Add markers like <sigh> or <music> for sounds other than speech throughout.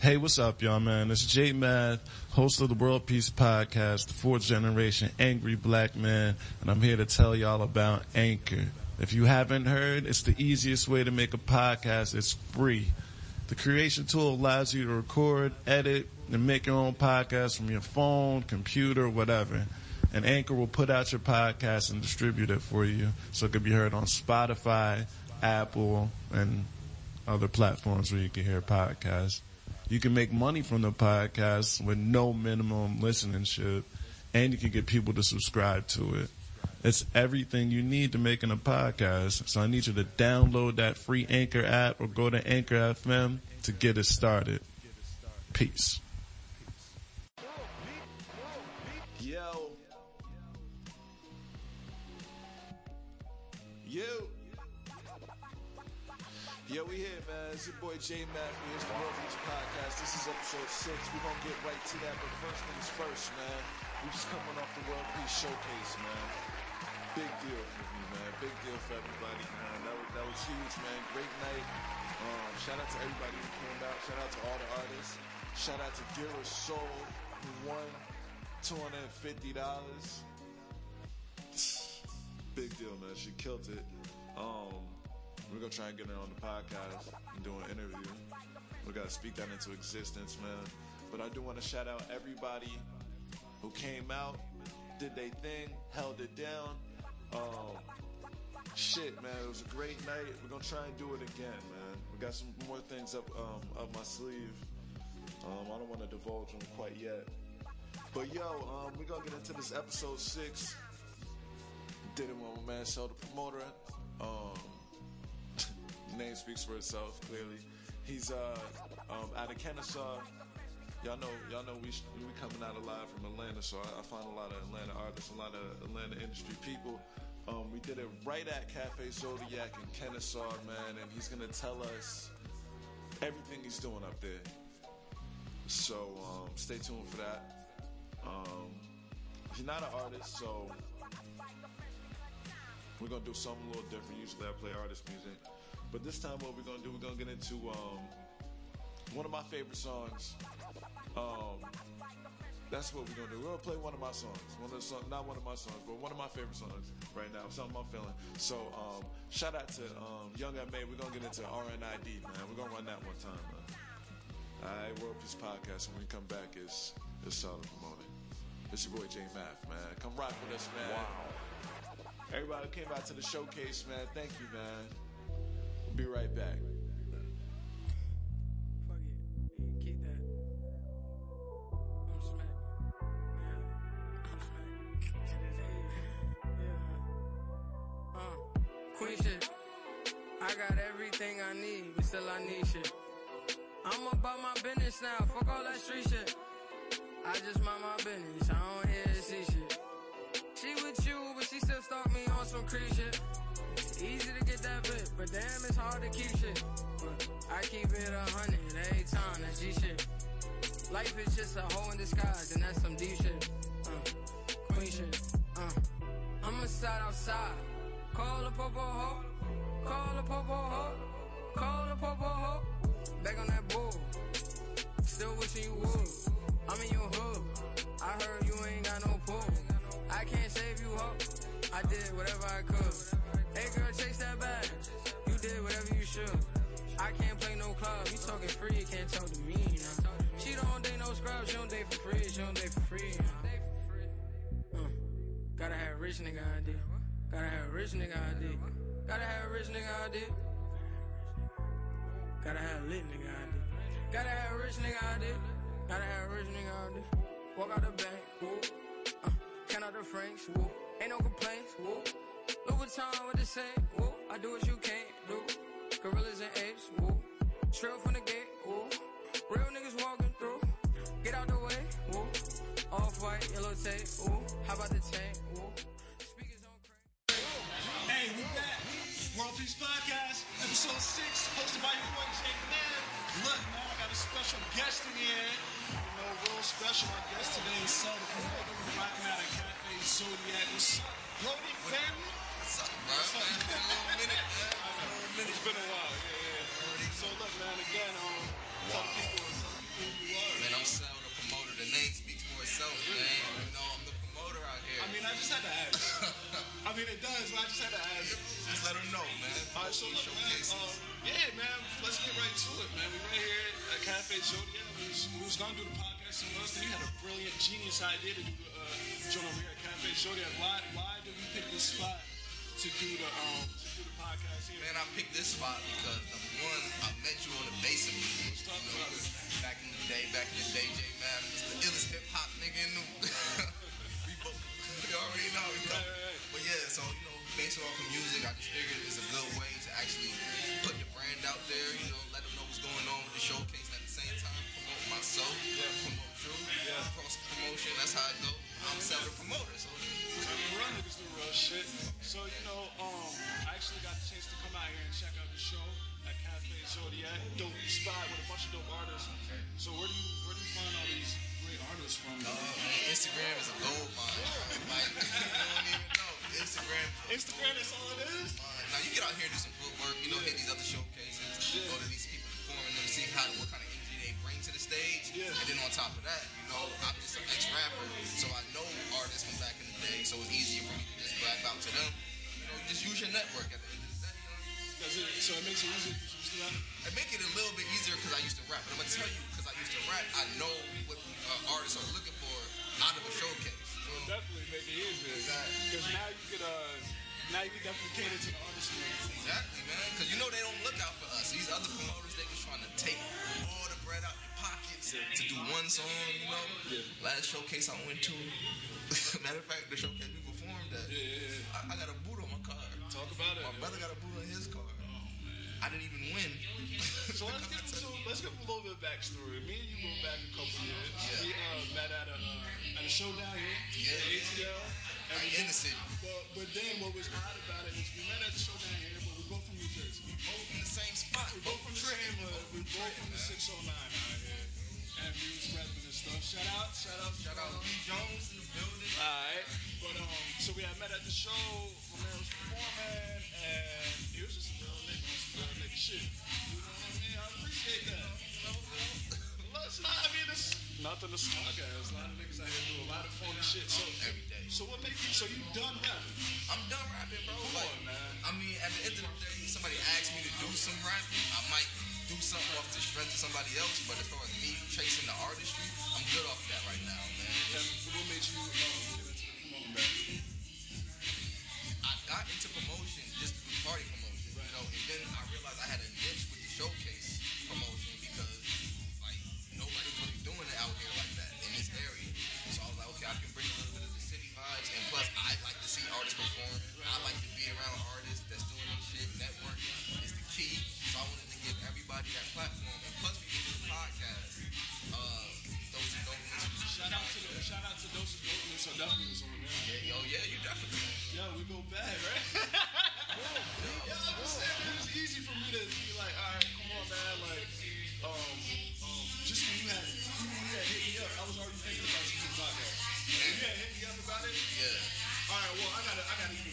Hey, what's up, y'all, man? It's J Math, host of the World Peace Podcast, the fourth generation angry black man, and I'm here to tell y'all about Anchor. If you haven't heard, it's the easiest way to make a podcast. It's free. The creation tool allows you to record, edit, and make your own podcast from your phone, computer, whatever. And Anchor will put out your podcast and distribute it for you so it can be heard on Spotify, Apple, and other platforms where you can hear podcasts. You can make money from the podcast with no minimum listenership, and you can get people to subscribe to it. It's everything you need to making a podcast. So I need you to download that free Anchor app or go to Anchor FM to get it started. Peace. Yo. You. Yo, we here, man. It's your boy J Matthew. It's the World Peace Podcast. This is episode six. We're gonna get right to that, but first things first, man. We just coming off the World Peace Showcase, man. Big deal for me, man. Big deal for everybody, man. That was, that was huge, man. Great night. Um, shout out to everybody who came out. Shout out to all the artists. Shout out to Gira Soul, who won $250. Big deal, man. She killed it. Um, we're gonna try and get her on the podcast and do an interview. We gotta speak that into existence, man. But I do want to shout out everybody who came out, did their thing, held it down. Um, shit, man, it was a great night. We're gonna try and do it again, man. We got some more things up um, up my sleeve. Um, I don't want to divulge them quite yet. But yo, um, we're gonna get into this episode six. Did it with my man, Sell the promoter. Um, name speaks for itself. Clearly, he's uh um, out of Kennesaw. Y'all know, y'all know we we coming out alive from Atlanta, so I, I find a lot of Atlanta artists, a lot of Atlanta industry people. Um, we did it right at Cafe Zodiac in Kennesaw, man, and he's gonna tell us everything he's doing up there. So um, stay tuned for that. Um, he's not an artist, so we're gonna do something a little different. Usually I play artist music, but this time what we're gonna do, we're gonna get into um, one of my favorite songs. Um, that's what we're gonna do. We're gonna play one of my songs. One of the song, not one of my songs, but one of my favorite songs right now. Something I'm feeling. So um, shout out to um, Young M.A. We're gonna get into RNID, man. We're gonna run that one time, man. All right, World Peace Podcast. When we come back, it's is solid promoting. It's your boy J Math, man. Come rock with us, man. Wow. Everybody came out to the showcase, man. Thank you, man. Be right back. Uh. Queen shit. I got everything I need, but still I need shit. I'm about my business now. Fuck all that street shit. I just mind my business. I don't hear see shit. She with you, but she still stalk me on some creep shit. Easy to get that bit, but damn, it's hard to keep shit. I keep it a hundred every time, that G shit. Life is just a hole in disguise, and that's some deep shit. Uh, queen shit. Uh, I'ma side outside. Call a popo ho. Call a popo ho. Call a popo ho. Back on that bull. Still wishing you would. I'm in your hood. I heard you ain't got no pull. I can't save you, ho. I did whatever I could. Hey girl, chase that bag. You did whatever you should. I can't play no club. You talking free, you can't talk to me. Nah. She don't date no scrub. She don't date for free. She don't date for free. Uh, gotta have rich nigga ID. Gotta have rich nigga ID. Gotta have rich nigga ID. Gotta have lit nigga ID. Gotta have rich nigga ID. Gotta have rich nigga ID. Walk out the bank, woo. Uh, count out the francs, woo. Ain't no complaints, woo. Vuitton with the same. I do what you can't do. Gorillas and apes. Trail from the gate. Real niggas walking through. Get out the way. Off white, yellow tape. How about the woo. Speakers on. Hey, we back. World Peace Podcast, episode six, hosted by your boy Jay Man. Look, man, I got a special guest in here. You know, real special. Our guest today is rocking out at Cafe Zodiac. What's up, Brody family? wow. I'm selling promoter. The name speaks for itself, man. You know, I'm the promoter out here. I mean, I just had to ask. <laughs> I mean, it does, I just had to ask. Just let them know, man. All right, so look, um, yeah, man. Let's get right to it, man. We right here at Cafe Zodiac. We was gonna do the podcast in Boston. You had a brilliant, genius idea to do. Uh, joint over here at Cafe Zodiac. Why, why did we pick this spot? To do the um, to do the podcast here? Man, I picked this spot because number one, I met you on the music. Let's talk you know, about it. Back in the day, back in the day, J was the illest hip hop nigga in the. <laughs> we both, you already know, you know. Right, right, right. But yeah, so you know, based off of music, I just figured it's a good way to actually put the brand out there. You know, let them know what's going on with the showcase, and at the same time promote myself, promote you, Yeah. cross promotion. That's how it go. I'm selling promoter, so Real niggas do real shit. So you know, um, I actually got the chance to come out here and check out the show at Cafe Zodiac. Dope spot with a bunch of dope artists. So where do you where do you find all these great artists from? Uh, Instagram is a gold mine. Like, you don't even know. Instagram. Instagram is all it is. Uh, now you get out here and do some footwork. You know, hit these other showcases. Go to these people performing them, see how what kind stage. Yeah. And then on top of that, you know, I'm just an ex-rapper, so I know artists from back in the day. So it's easier for me to just grab out to them. You know, just use your network. At the end of the day, you know. Does it, so it makes it easier to use that. I make it a little bit easier because I used to rap. But I'm gonna tell you, because I used to rap, I know what uh, artists are looking for out of a showcase. Definitely make it easier. Because now you could uh, now you can definitely cater to the artist. Exactly, man. Because you know they don't look out for us. These other promoters, they was trying to take all the bread out to do one song, you know. Last showcase I went to, <laughs> matter of fact, the showcase we performed at, Yeah. I, I got a boot on my car. Talk about it. My brother got a boot on his car. I didn't even win. <laughs> So let's get so <laughs> let's give a little bit of backstory. Me and you go back a couple years. Yeah. We uh, met at a uh, at a show down here. Yeah. at ATL. And we in the city. But, but then what was odd about it is we met at the show down here, but we both from New Jersey. We Both in the same spot. we both from the same. We both from the 609 out here. And we was repping and stuff. Shout out, shout out, Shout out Lee Jones in the building. Alright. But um so we had met at the show, my man was performing and he was just a real nigga, on some real nigga shit. You know what I mean? I appreciate that. You know, well, it's not, I mean it's nothing to smug at. There's a lot of niggas out here do a lot of phony shit. So Every day. So what make you so you done rapping? I'm done rapping, bro. Come like, on, man. I mean, at the end of the day, somebody asks me to do some rapping, I might do something off the strength of somebody else. But as far as me chasing the artistry, I'm good off that right now, man. What made you um, into the promoting back? I got into promotion just do party promotion, you know, and then I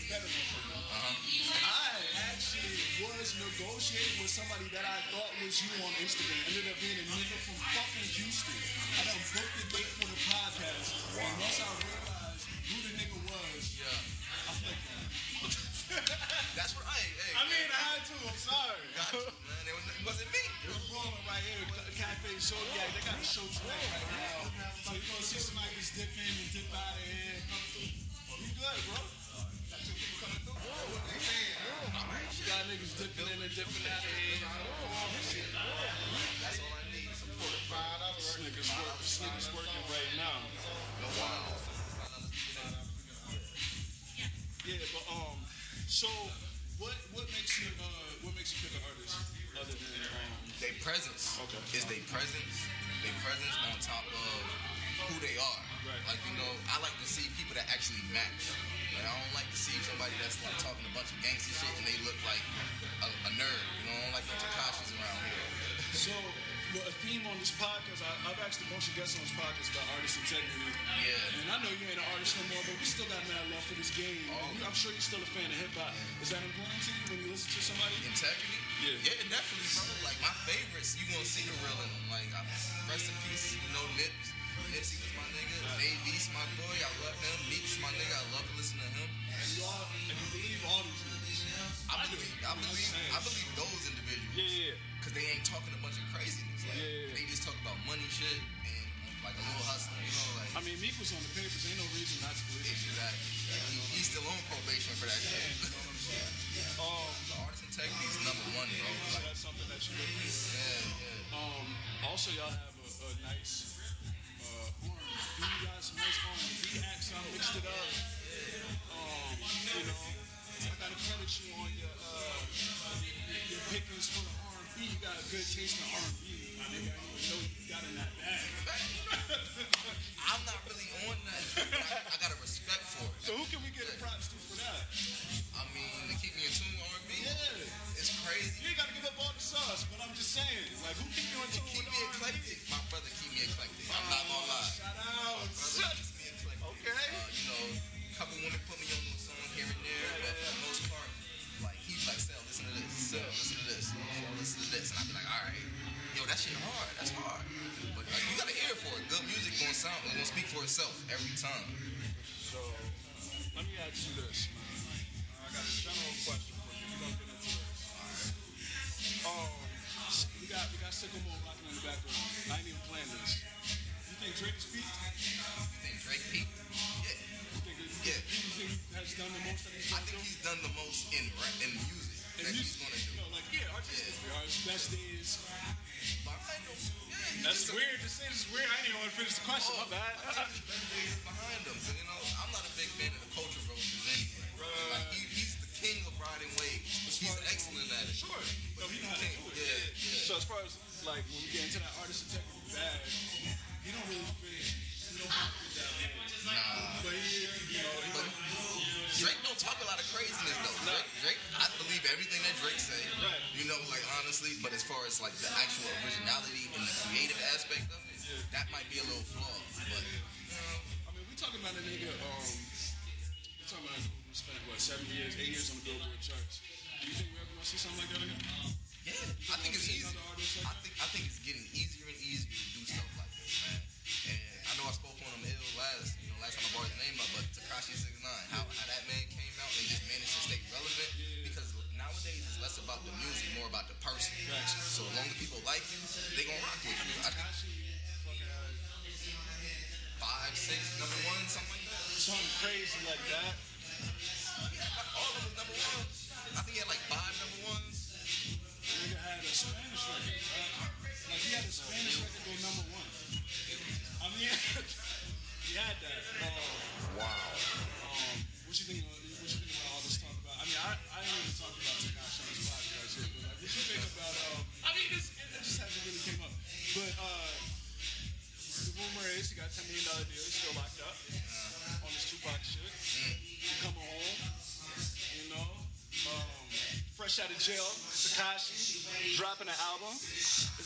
a, I got an even better one for you. I actually was negotiating with somebody that I thought was you on Instagram. Ended up being a nigga from fucking Houston. I done booked the date for the podcast. And once I realized who the nigga was, Yeah. I flicked him. <laughs> That's what I. Hey, I mean, I had to. I'm sorry. got you, man. It, was, it wasn't me. We're rolling right here. Cafe Zodiac. They got a show tonight right now. So you're gonna see somebody just dip in and dip out of here. You good, bro? Got niggas dipping in and dipping out of here. That's all I need. Support. This nigga's, work, nigga's working right now. Wow. Yeah, but um, so what what makes you uh what makes you pick an artist other than um They presence. Okay. Is their presence. Their presence on top of who they are. Right. Like you know, I like to see people that actually match. Like I don't like to see somebody that's like talking a bunch of gangster shit and they look like a, a nerd. You know, I don't like the Tekashis around here. so well, a theme on this podcast I, I've asked a bunch of guests on this podcast about artist integrity. Yeah. And I know you ain't an artist no more, but we still got mad love for this game. Oh. And I'm sure you're still a fan of hip hop. Is that important to you when you listen to somebody? Integrity? Yeah. Yeah, definitely, bro. Like my favorites, you gonna see the real in them. Like I, rest in peace, you know, Nips. Nipsey was my nigga. Dave East, my boy. I love him. Meech, my nigga. I love to listen to him. And you all and you believe all these niggas. I believe, I believe, I believe those individuals. Yeah, yeah. Cause they ain't talking a bunch of craziness. Like Yeah. they just talk about money shit and like a little hustler, you know, like I mean, Meek was on the papers. Ain't no reason not to believe it. exactly. He, he's still on probation for that shit. Yeah. <laughs> Um, the artist integrity is number one, bro. so Like, that's something that you look for. yeah, yeah. Um, also, y'all have a, a nice R&B. Got some nice R&B acts. Y'all mixed it up. Um, you know, I gotta credit you on your uh, your, your pickings for the R&B. You got a good taste in R&B. I didn't even know you got in that bag. I'm not really on that. I, I got a respect for it. so who can we get props to for that? I mean, to keep me in tune with R&B, Yeah. it's crazy. You ain't gotta give up all the sauce, but I'm just saying, like, who keep you in To tune keep with me R&B? eclectic, my brother keep me eclectic. I'm not gonna lie. Shout out. That shit hard, that's hard. But like, you got to ear for it. Good music gonna sound, gonna speak for itself every time. So, let me ask you this. I got a general question for you. We're gonna get into this. Um, we got we got Sicko Mode rocking in the background. I ain't even playing this. You think Drake speak? You You think Drake peak? Yeah, think it, Yeah. you think he has done the most I think he's done the most in rap, in music And that you, he's gonna do. you know, like yeah, artistically, are his best days. Behind him, yeah, That's weird. This is weird. I didn't even want to finish the question. Oh, My bad. I think his best days is behind him. So, you know, I'm not a big fan of the culture roasters anyway. Like, he, he's the king of riding waves. He's excellent at it. Sure. No, he know how to King. do it. Yeah, yeah. So as far as like when we get into that artist integrity bag, he don't really fit. He don't fit that. Nah. But he, you know, he But Drake don't talk a lot of craziness though. Drake, Drake, I believe everything that Drake say. Right. You know, like honestly, but as far as like the that might be a little flawed. But you I mean, we talking about a nigga. Um, we talking about who spent what seven years, eight years on the Billboard charts. Do you think we're ever gonna see something like that again? yeah, I think it's easy. I think I think it's getting easier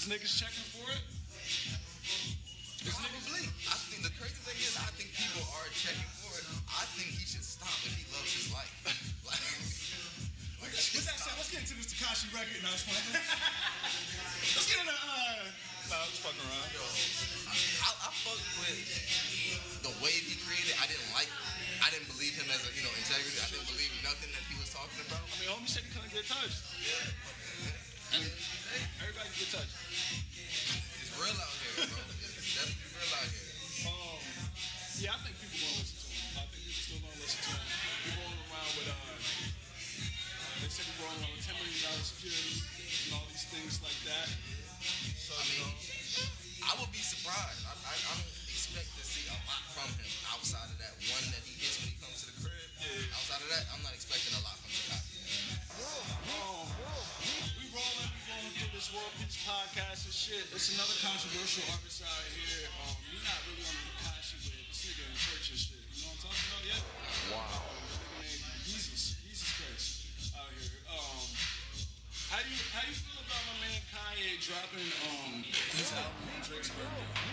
Is niggas checking for it? Is niggas Probably. I think the crazy thing is, I think people are checking for it. I think he should stop if he loves his life. <laughs> like, like, he With that said, let's get into this Tekashi record. No, it's fine. let's get into uh. Nah, let's fucking around. Yo, I, I fuck with the wave he created. I didn't like. I didn't believe him as a you know integrity. I didn't believe nothing that he was talking about. I mean, homie said he couldn't get touched. Yeah. And, hey, Everybody can get touched. It's another controversial artist out here. Um, you're not really on the Tekashi wave. This nigga in church and shit. You know what I'm talking about yet? Wow. Um, nigga named Jesus, Jesus Christ out here. Um, how do you how do you feel about my man Kanye dropping um his album Drake's birthday?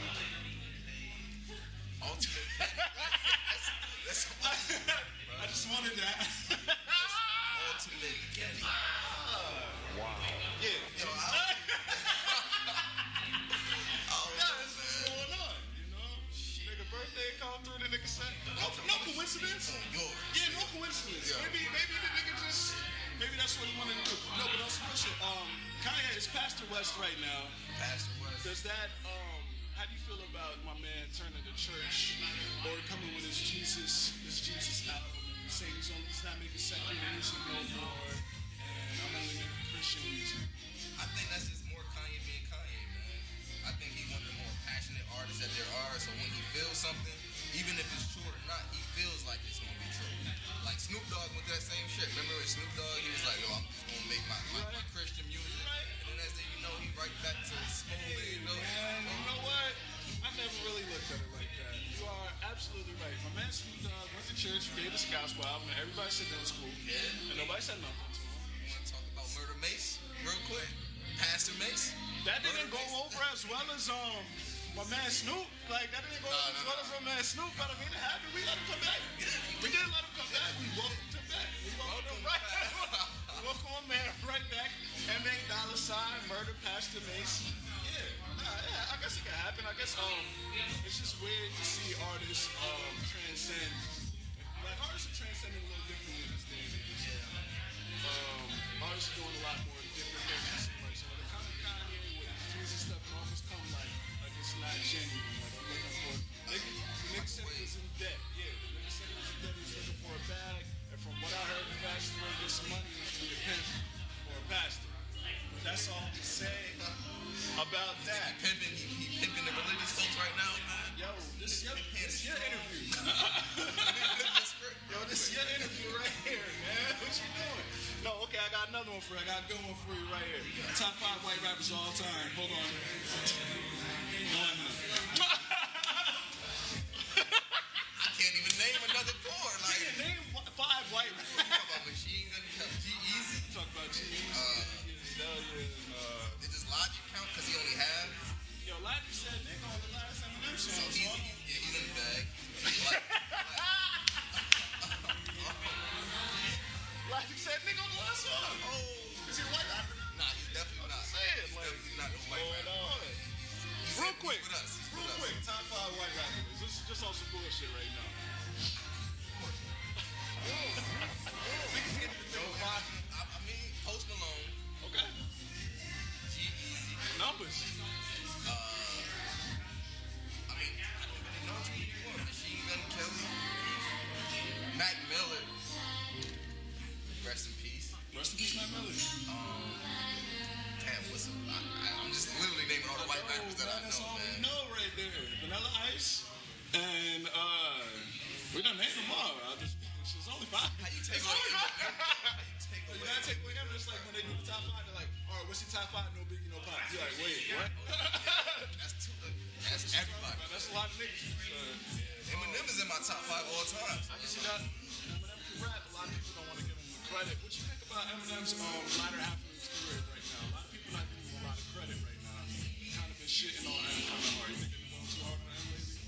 man Snoop, like that didn't go nah, as well as man Snoop. But I mean, it happened. We let him come back. Logic count? Because he only had. Yo, Logic said nigga on the last Eminem. So he's, yeah, he's in the bag. <laughs> Logic said nigga on the last one. Oh. Is he a white rapper? Nah, he's definitely not. Saying, he's like, definitely not a white rapper. Real quick, real quick, top five white rappers. This is just on some bullshit right now. what's your top five? No biggie, no pop. You're like, wait, what? <laughs> that's too. That's, that's everybody. That's a lot of niggas. Uh, Eminem is in my top five all time. I just you know, Eminem can rap. A lot of people don't want to give him credit. What you think about Eminem's um, latter half of his career right now? A lot of people not giving him a lot of credit right now. He kind of been shitting on Eminem. kind. You think they're too hard on him lately?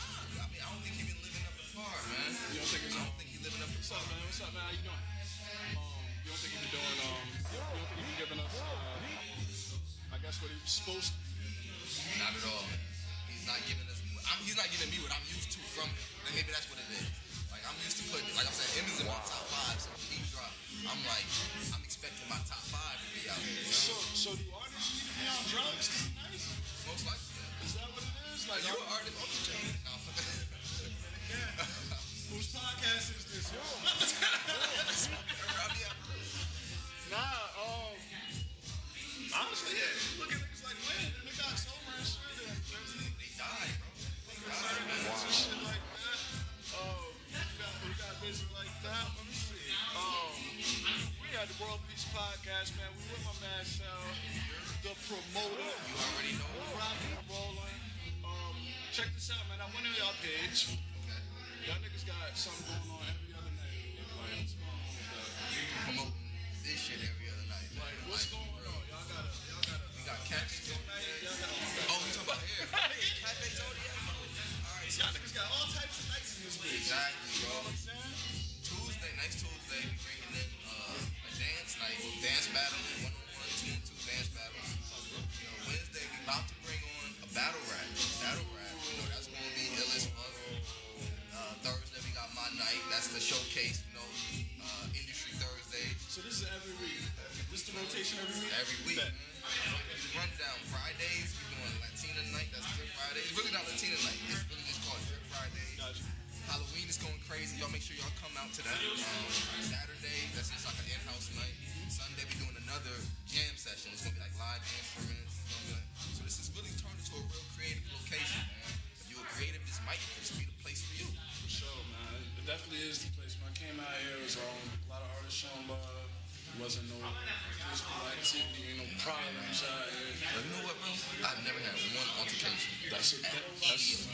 Nah, I mean, I don't think he's been living up to par, man. You don't think it's? I don't think he's living up to par. What's up, man? What's up, man? That's what he was supposed to be. Not at all. He's not giving us. I'm, he's not giving me what I'm used to from. Maybe that's what it is. Like I'm used to putting. Like I'm saying, him is in my top five. So he dropped. I'm like, I'm wasn't no physical activity, no problems here. You know what, bro? I've never had one altercation. That's a, that's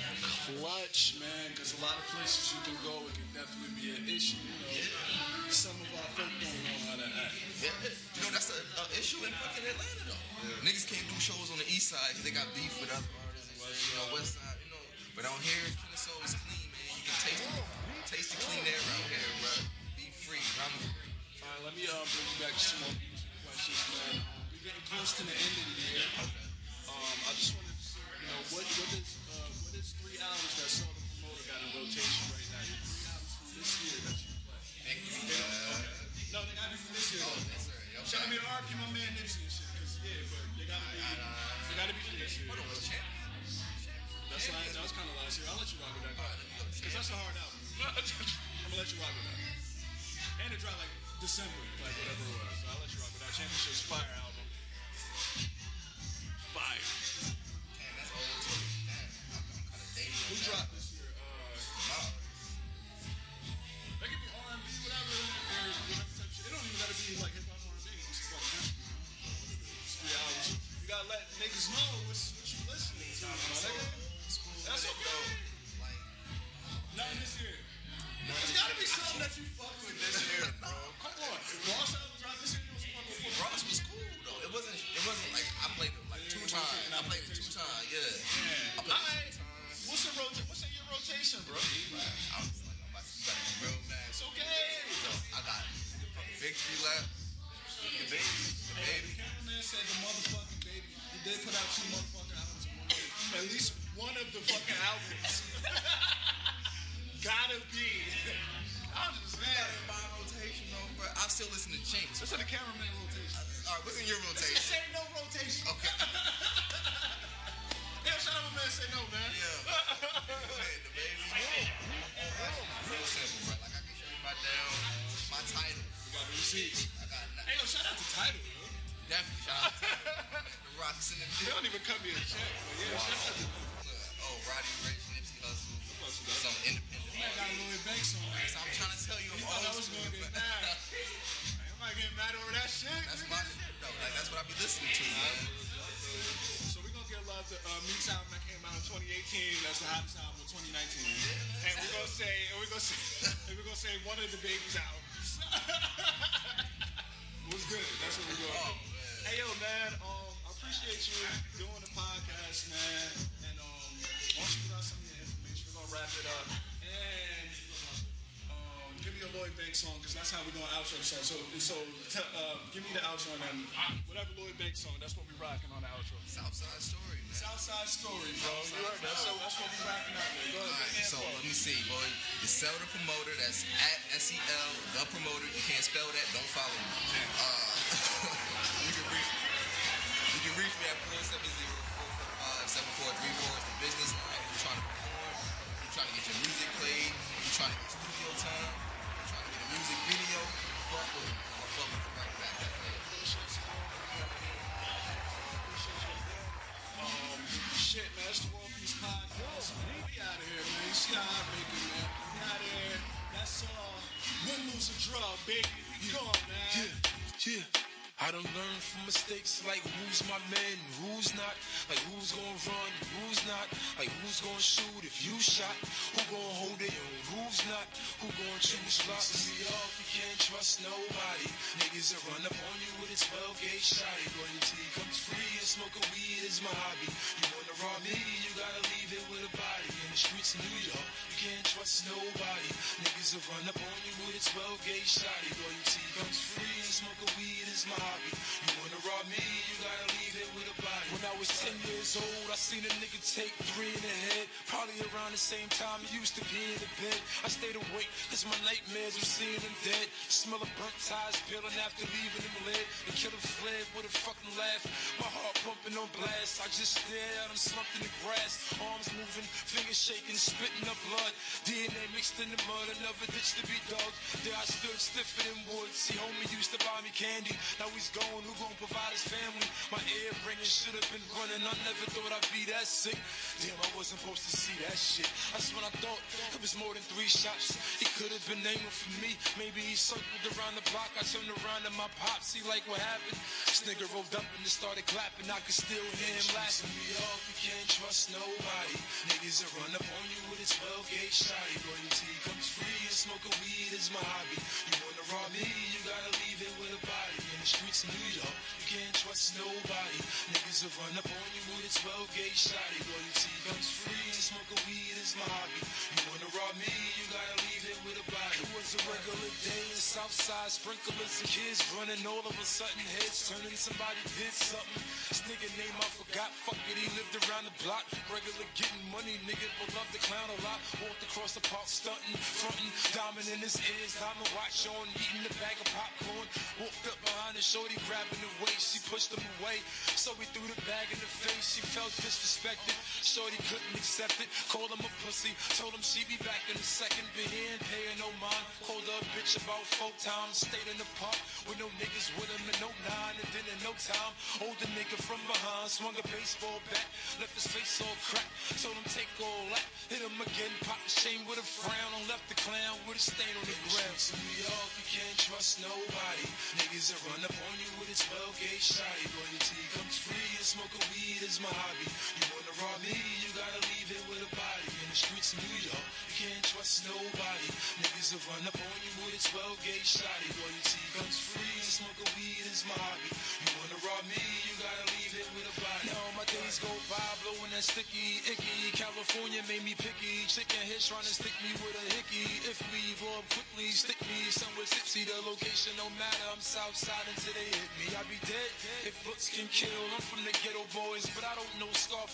clutch, man. Because a lot of places you can go, it can definitely be an issue. You know, some of our folk don't know how to act. Yeah, you know that's an issue in fucking Atlanta though. Niggas can't do shows on the east side 'cause they got beef with other artists. You know, west side, you know. But out here, Kennesaw is clean, man. You can taste it, taste the clean air out here, bro. Let me uh, bring you back to some more questions, man. We're getting close to the end of the year. Um, I just wanted to see, you know, what what is uh, what is three albums that Sell the Promoter got in rotation right now? Your three albums from this year that you play. No, they gotta be from this year. though. Yes, sir. Yo, Shout out to RP, my man Nipsey and shit. Cause, yeah, but they gotta be, they gotta be from this year. What's champ? That's like, that was kind of last year. I'll let you rock with that. Because that's a hard album. <laughs> I'm gonna let you rock with that. And it dropped like December, like whatever it was. I'll let you rock with that. Championship's Fire album. Baby. Baby. cameraman said the motherfucking baby. He did put out two motherfucking albums. At least one of the fucking albums. Gotta be. I'm just in my rotation though, but I still listen to Chinks. What's in the cameraman rotation? All right, what's in your rotation? This ain't no rotation. Okay. Yeah, shout out my man. Say no, man. Yeah. Man, DaBaby. Real simple, bro. Like I can show you my down, my Tidal. We got the receipts. I Hey, yo, shout out to Tidal, yo. definitely shout out to the rocks in the They don't even cut me a check, but yeah, shout out to Oh, Roddy Ricch, Nipsey Hussle, some independent. Man got Lloyd Banks on that. So I'm trying to tell you, I'm thought I was gonna get but- mad. I might get mad over that shit. That's my shit, though. Like that's what I be listening to, man. So we're gonna give love to uh, Meek's album that came out in 2018. That's the hottest album of 2019. And we're gonna say, and we're gonna say, <laughs> and we're gonna say one of DaBaby's albums. <laughs> good. That's what we're doing. Hey yo, man. Um, I appreciate you doing the podcast, man. And um, once you get out some of your information, we're gonna wrap it up. And give me a Lloyd Banks song, cause that's how we're gonna outro the song. So, so tell, uh, give me the outro and then whatever Lloyd Banks song. That's what we're rocking on the outro. Southside Story, man. Southside Story, bro. You heard that? So that's what we're rocking out. Go ahead. Alright, so let me see, boy. The sell the promoter. That's at S-E-L, the promoter. You can't spell that. Don't follow me. Uh, <laughs> you can reach you can reach me at 470-445-7434. It's the business line. If you're trying to perform, you're trying to get your music played, you're trying to video, fuck with me. I'm fuck with you right back. Um, shit, man. It's the World Peace Podcast. We out of here, man. You see how I make it, man. We out of here. That's all. Win, lose, or draw, baby. We gone, man. Yeah, yeah. I done learned from mistakes like who's my man, who's not, like who's gonna run, who's not, like who's gonna shoot if you shot, who gonna hold it and who's not, who gonna choose slots. Me off, you can't trust nobody. Niggas that run up on you with a 12 gauge shot. Royalty comes free and smoking weed is my hobby. You wanna rob me, you gotta leave it with a body. In the streets of New York, you can't trust nobody. Niggas that run up on you with a 12 gauge shot. Royalty comes free and smoking weed is my hobby. You wanna rob me, you gotta leave it with a body. When I was 10 years old, I seen a nigga take three in the head. Probably around the same time you used to be in the bed. I stayed awake, cause my nightmares were seeing them dead. Smell of burnt tires peeling after leaving them lead. The killer fled with a fucking laugh. My heart pumping on blast. I just stared at him slumped in the grass. Arms moving, fingers shaking, spitting up blood. DNA mixed in the mud, another ditch to be dug. There I stood stiffer than wood. See, homie used to buy me candy. Now he's gone, who gon' provide his family? My ear ringing, should have been running. I never thought I'd be that sick. Damn, I wasn't supposed to see that shit. That's when I thought it was more than three shots. He could have been aiming for me. Maybe he circled around the block. I turned around and my pops, he like what happened. This nigga rolled up and just started clapping. I could still hear him laughing. me off, you can't trust nobody. Niggas that run up on you with a 12 gauge shotty. Royalty comes free and smoking weed is my hobby. You wanna rob me, you gotta leave it with a body. In the streets of New York, you can't trust nobody. Niggas that run up on you with a 12 gauge shotty. Royalty comes free smoking weed is my hobby. You wanna rob me, you gotta leave it with a body. It was a regular day in Southside, sprinklers and kids running. All of a sudden, heads turning. Somebody did something. This nigga name I forgot. Fuck it, he lived around the block. Regular getting money, nigga, but love the clown a lot. Walked across the park, stunting, fronting, diamond in his ears, diamond watch on, eating a bag of popcorn. Walked up behind the shorty, grabbing the waist. She pushed him away, so he threw the bag in the face. She felt disrespected. Shorty couldn't accept it. Called him a pussy. Told him she'd be back in a second. Ain't paying no mind. Called her bitch about four times. Stayed in the park with no in no time, older nigga from behind swung a baseball bat. Left his face all cracked. Told him take all that. Hit him again. Popped the chain with a frown. And left the clown with a stain on the ground. To New York, you can't trust nobody. Niggas that run up on you with a 12 gauge shotty. Loyalty comes free and smoking weed is my hobby. You wanna rob me, you gotta leave it with a body. The streets of New York, you can't trust nobody. Niggas will run up on you with a 12 gauge shotty. Loyalty comes free smoking weed is my hobby. You wanna rob me, you gotta leave it with a body. Now my days go by blowing that sticky, icky. California made me picky. Chicken hits trying to stick me with a hickey. If we up quickly, stick me somewhere tipsy. The location no matter. I'm south side until they hit me. I be dead if looks can kill. I'm from the ghetto boys, but I don't know Scarface.